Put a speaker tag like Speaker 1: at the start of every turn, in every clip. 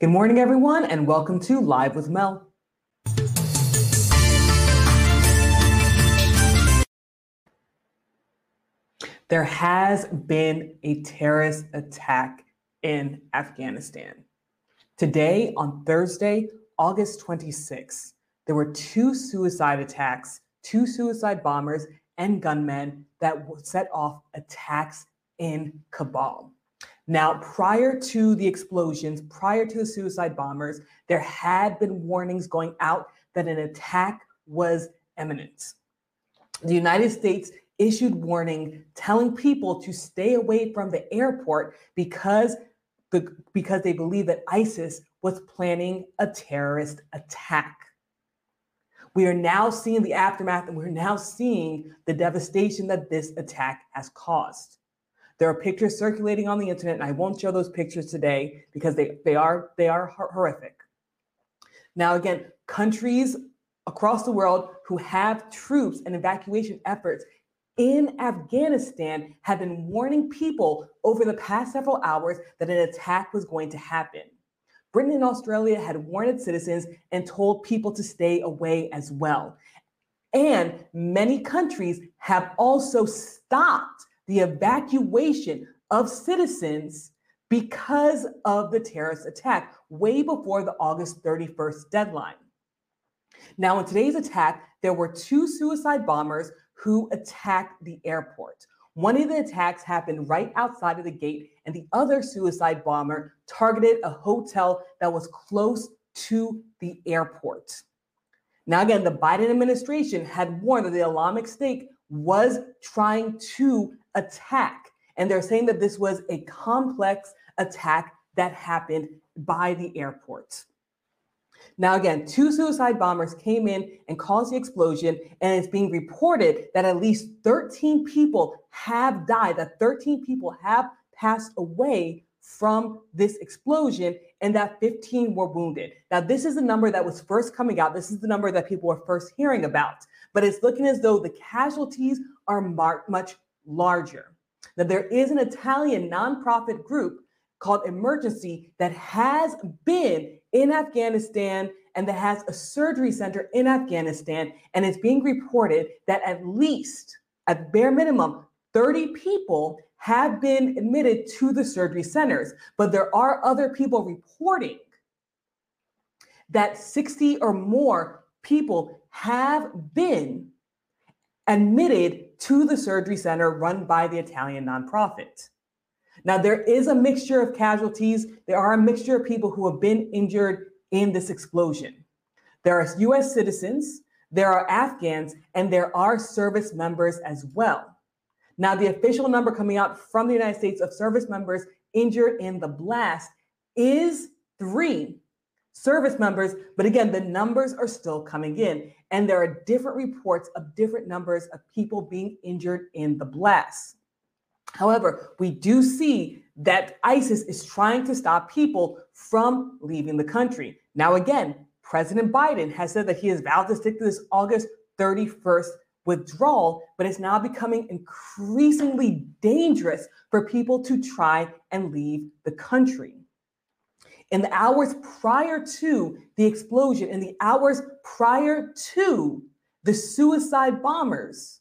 Speaker 1: Good morning, everyone, and welcome to Live with Mel. There has been a terrorist attack in Afghanistan. Today, on Thursday, August 26, there were two suicide attacks, two suicide bombers and gunmen that set off attacks in Kabul. Now, prior to the explosions, prior to the suicide bombers, there had been warnings going out that an attack was imminent. The United States issued warning telling people to stay away from the airport because the, because they believe that ISIS was planning a terrorist attack. We are now seeing the aftermath and we're now seeing the devastation that this attack has caused. There are pictures circulating on the internet, and I won't show those pictures today because they, they are they are horrific. Now, again, countries across the world who have troops and evacuation efforts in Afghanistan have been warning people over the past several hours that an attack was going to happen. Britain and Australia had warned citizens and told people to stay away as well. And many countries have also stopped the evacuation of citizens because of the terrorist attack way before the August 31st deadline. Now, in today's attack, there were two suicide bombers who attacked the airport. One of the attacks happened right outside of the gate, and the other suicide bomber targeted a hotel that was close to the airport. Now, again, the Biden administration had warned that the Islamic State was trying to attack. And they're saying that this was a complex attack that happened by the airport. Now, again, two suicide bombers came in and caused the explosion, and it's being reported that at least 13 people have died, that 13 people have passed away from this explosion, and that 15 were wounded. Now, this is the number that was first coming out. This is the number that people were first hearing about, but it's looking as though the casualties are marked much larger. Now, there is an Italian nonprofit group called Emergency that has been in Afghanistan and that has a surgery center in Afghanistan. And it's being reported that at least, at bare minimum, 30 people have been admitted to the surgery centers. But there are other people reporting that 60 or more people have been admitted to the surgery center run by the Italian nonprofit. Now, there is a mixture of casualties. There are a mixture of people who have been injured in this explosion. There are US citizens, there are Afghans, and there are service members as well. Now, the official number coming out from the United States of service members injured in the blast is three service members. But again, the numbers are still coming in. And there are different reports of different numbers of people being injured in the blast. However, we do see that ISIS is trying to stop people from leaving the country. Now, again, President Biden has said that he has vowed to stick to this August 31st withdrawal, but it's now becoming increasingly dangerous for people to try and leave the country. In the hours prior to the explosion, in the hours prior to the suicide bombers,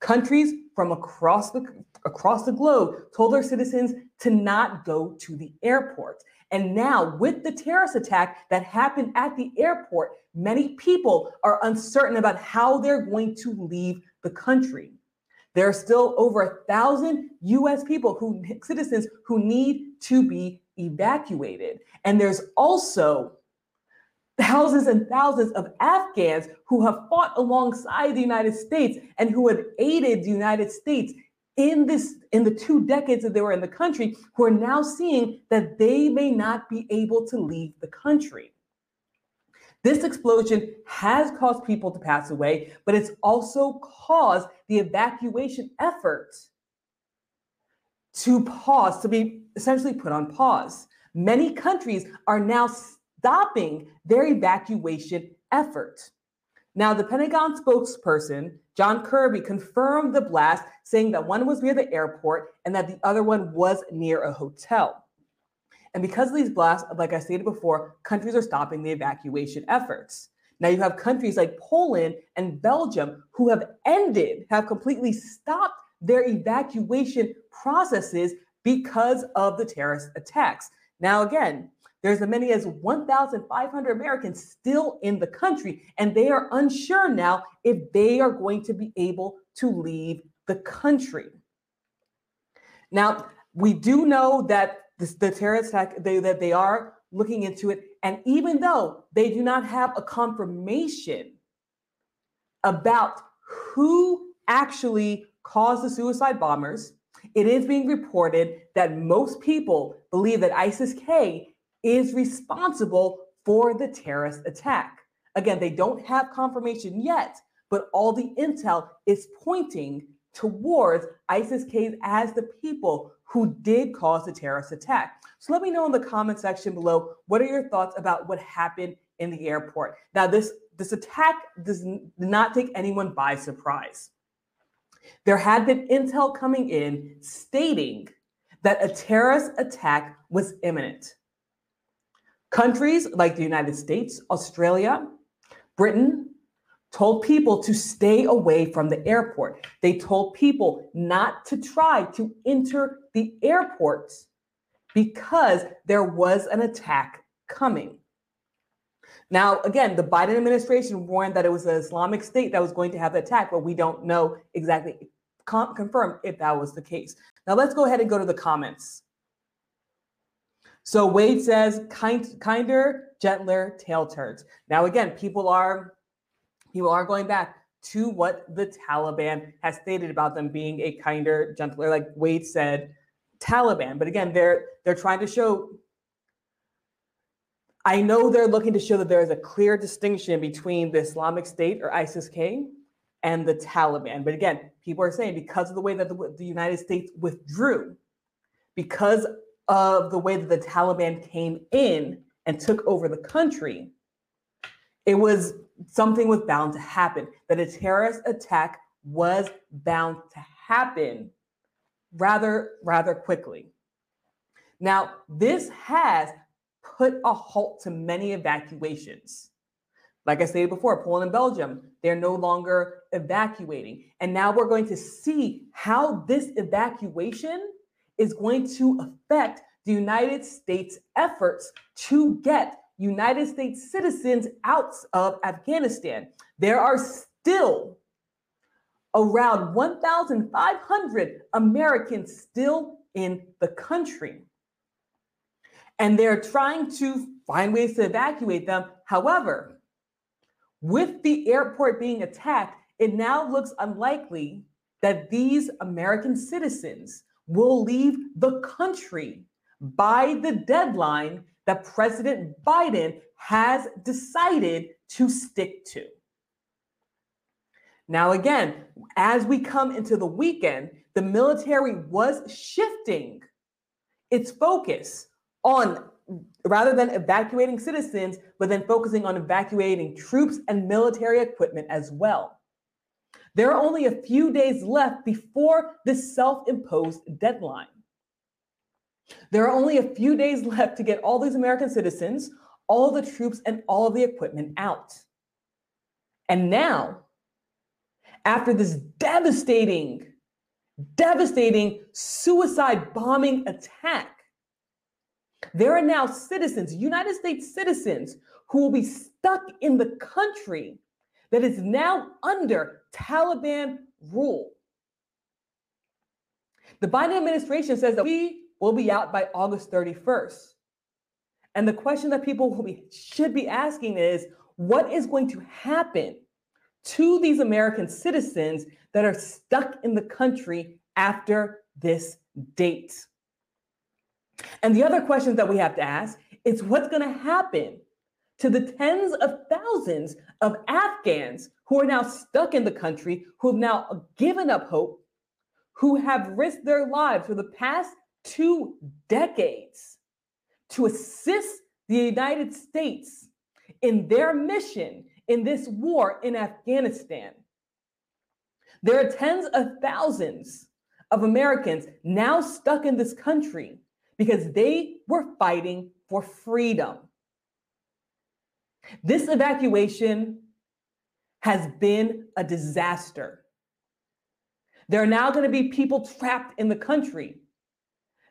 Speaker 1: countries from across the across the globe told their citizens to not go to the airport. And now, with the terrorist attack that happened at the airport, many people are uncertain about how they're going to leave the country. There are still over a thousand US people who citizens who need to be evacuated. And there's also thousands and thousands of Afghans who have fought alongside the United States and who had aided the United States in this in the two decades that they were in the country who are now seeing that they may not be able to leave the country. This explosion has caused people to pass away, but it's also caused the evacuation efforts to pause, to be essentially put on pause. Many countries are now stopping their evacuation efforts. Now, the Pentagon spokesperson, John Kirby, confirmed the blast, saying that one was near the airport and that the other one was near a hotel. And because of these blasts, like I stated before, countries are stopping the evacuation efforts. Now you have countries like Poland and Belgium who have ended, have completely stopped their evacuation processes because of the terrorist attacks. Now, again, there's as many as 1,500 Americans still in the country, and they are unsure now if they are going to be able to leave the country. Now, we do know that this, the terrorist attack, they, that they are looking into it. And even though they do not have a confirmation about who actually caused the suicide bombers, it is being reported that most people believe that ISIS K is responsible for the terrorist attack. Again, they don't have confirmation yet, but all the intel is pointing towards ISIS K as the people who did cause the terrorist attack. So let me know in the comment section below what are your thoughts about what happened in the airport. Now, this this attack does not take anyone by surprise. There had been intel coming in stating that a terrorist attack was imminent. Countries like the United States, Australia, Britain, told people to stay away from the airport. They told people not to try to enter the airport because there was an attack coming. Now, again, the Biden administration warned that it was an Islamic State that was going to have the attack, but we don't know exactly con- confirm if that was the case. Now, let's go ahead and go to the comments. So Wade says, kind, kinder, gentler tail turns. Now, again, people are people are going back to what the Taliban has stated about them being a kinder, gentler, like Wade said, Taliban. But again, they're they're trying to show. I know they're looking to show that there is a clear distinction between the Islamic State or ISIS-K and the Taliban. But again, people are saying because of the way that the, the United States withdrew, because of the way that the Taliban came in and took over the country, it was something was bound to happen, that a terrorist attack was bound to happen rather, rather quickly. Now, this has put a halt to many evacuations. Like I stated before, Poland and Belgium, they're no longer evacuating. And now we're going to see how this evacuation is going to affect the United States' efforts to get United States citizens out of Afghanistan. There are still around 1,500 Americans still in the country. And they're trying to find ways to evacuate them. However, with the airport being attacked, it now looks unlikely that these American citizens will leave the country by the deadline that President Biden has decided to stick to. Now, again, as we come into the weekend, the military was shifting its focus on rather than evacuating citizens, but then focusing on evacuating troops and military equipment as well. There are only a few days left before this self imposed deadline. There are only a few days left to get all these American citizens, all the troops, and all of the equipment out. And now, after this devastating, devastating suicide bombing attack, there are now citizens, United States citizens, who will be stuck in the country that is now under Taliban rule. The Biden administration says that we will be out by August 31st. And the question that people be, should be asking is what is going to happen to these American citizens that are stuck in the country after this date? And the other questions that we have to ask is what's going to happen to the tens of thousands of Afghans who are now stuck in the country, who have now given up hope, who have risked their lives for the past two decades to assist the United States in their mission in this war in Afghanistan. There are tens of thousands of Americans now stuck in this country because they were fighting for freedom. This evacuation has been a disaster. There are now going to be people trapped in the country.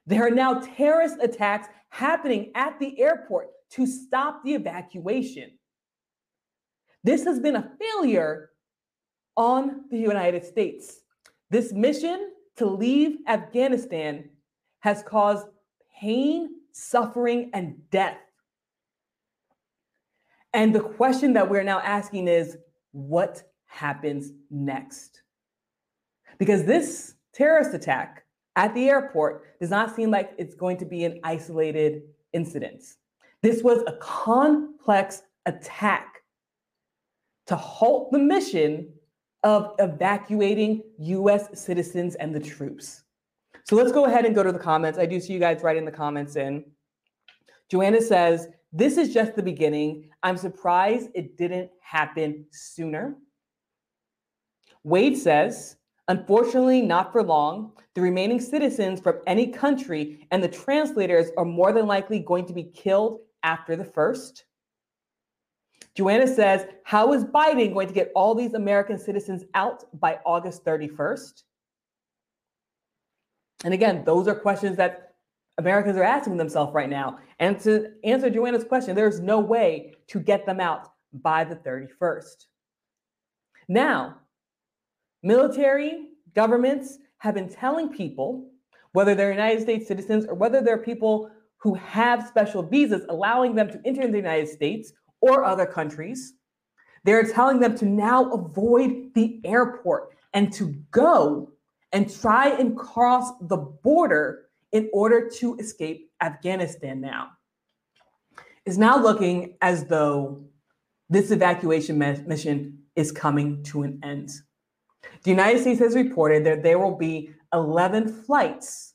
Speaker 1: There are now terrorist attacks happening at the airport to stop the evacuation. This has been a failure on the United States. This mission to leave Afghanistan has caused pain, suffering, and death. And the question that we're now asking is what happens next? Because this terrorist attack at the airport does not seem like it's going to be an isolated incident. This was a complex attack to halt the mission of evacuating US citizens and the troops. So let's go ahead and go to the comments. I do see you guys writing the comments in. Joanna says, This is just the beginning. I'm surprised it didn't happen sooner. Wade says, Unfortunately, not for long. The remaining citizens from any country and the translators are more than likely going to be killed after the first. Joanna says, How is Biden going to get all these American citizens out by August 31st? And again, those are questions that Americans are asking themselves right now. And to answer Joanna's question, there's no way to get them out by the 31st. Now, military governments have been telling people, whether they're United States citizens or whether they're people who have special visas allowing them to enter the United States or other countries, they're telling them to now avoid the airport and to go and try and cross the border in order to escape Afghanistan now. Is now looking as though this evacuation mission is coming to an end. The United States has reported that there will be 11 flights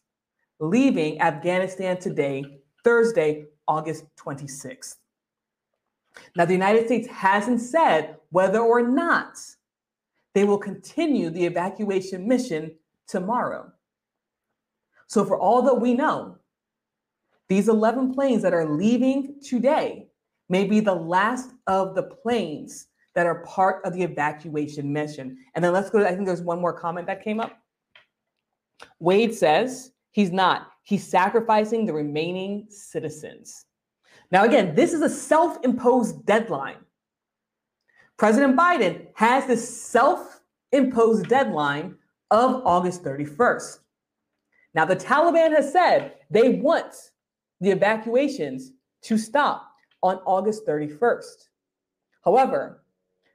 Speaker 1: leaving Afghanistan today, Thursday, August 26th. Now, the United States hasn't said whether or not they will continue the evacuation mission tomorrow. So, for all that we know, these 11 planes that are leaving today may be the last of the planes that are part of the evacuation mission. And then let's go to, I think there's one more comment that came up. Wade says he's not, he's sacrificing the remaining citizens. Now, again, this is a self imposed deadline. President Biden has this self imposed deadline of August 31st. Now, the Taliban has said they want the evacuations to stop on August 31st. However,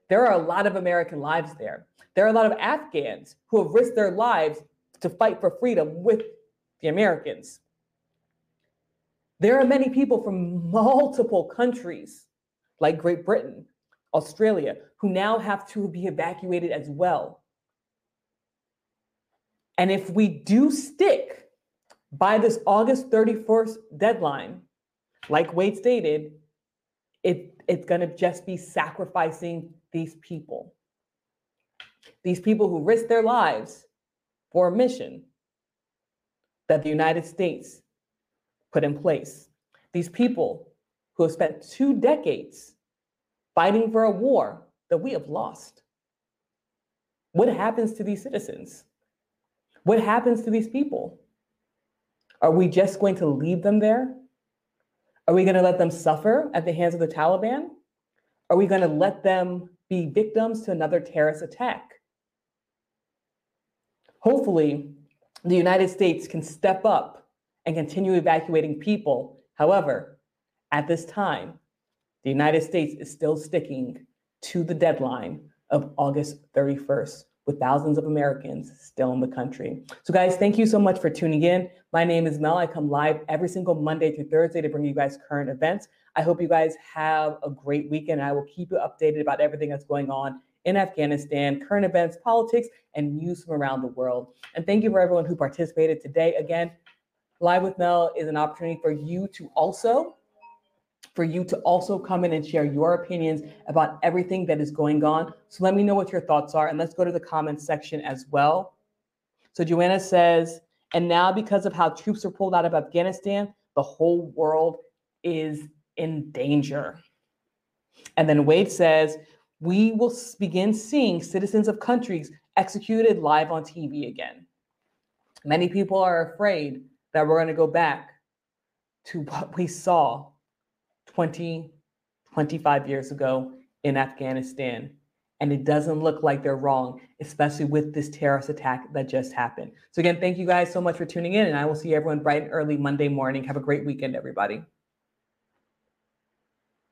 Speaker 1: there are a lot of American lives there. There are a lot of Afghans who have risked their lives to fight for freedom with the Americans. There are many people from multiple countries, like Great Britain, Australia, who now have to be evacuated as well. And if we do stick by this August 31st deadline, like Wade stated, it, it's going to just be sacrificing these people. These people who risk their lives for a mission that the United States put in place. These people who have spent two decades fighting for a war that we have lost. What happens to these citizens? What happens to these people? Are we just going to leave them there? Are we going to let them suffer at the hands of the Taliban? Are we going to let them be victims to another terrorist attack? Hopefully, the United States can step up and continue evacuating people. However, at this time, the United States is still sticking to the deadline of August 31st, with thousands of Americans still in the country. So, guys, thank you so much for tuning in. My name is Mel. I come live every single Monday through Thursday to bring you guys current events. I hope you guys have a great weekend. I will keep you updated about everything that's going on in Afghanistan, current events, politics, and news from around the world. And thank you for everyone who participated today. Again, Live with Mel is an opportunity for you to also for you to also come in and share your opinions about everything that is going on. So let me know what your thoughts are and let's go to the comments section as well. So Joanna says, And now, because of how troops are pulled out of Afghanistan, the whole world is in danger. And then Wade says, we will begin seeing citizens of countries executed live on TV again. Many people are afraid that we're going to go back to what we saw 20, 25 years ago in Afghanistan. And it doesn't look like they're wrong, especially with this terrorist attack that just happened. So, again, thank you guys so much for tuning in, and I will see everyone bright and early Monday morning. Have a great weekend, everybody.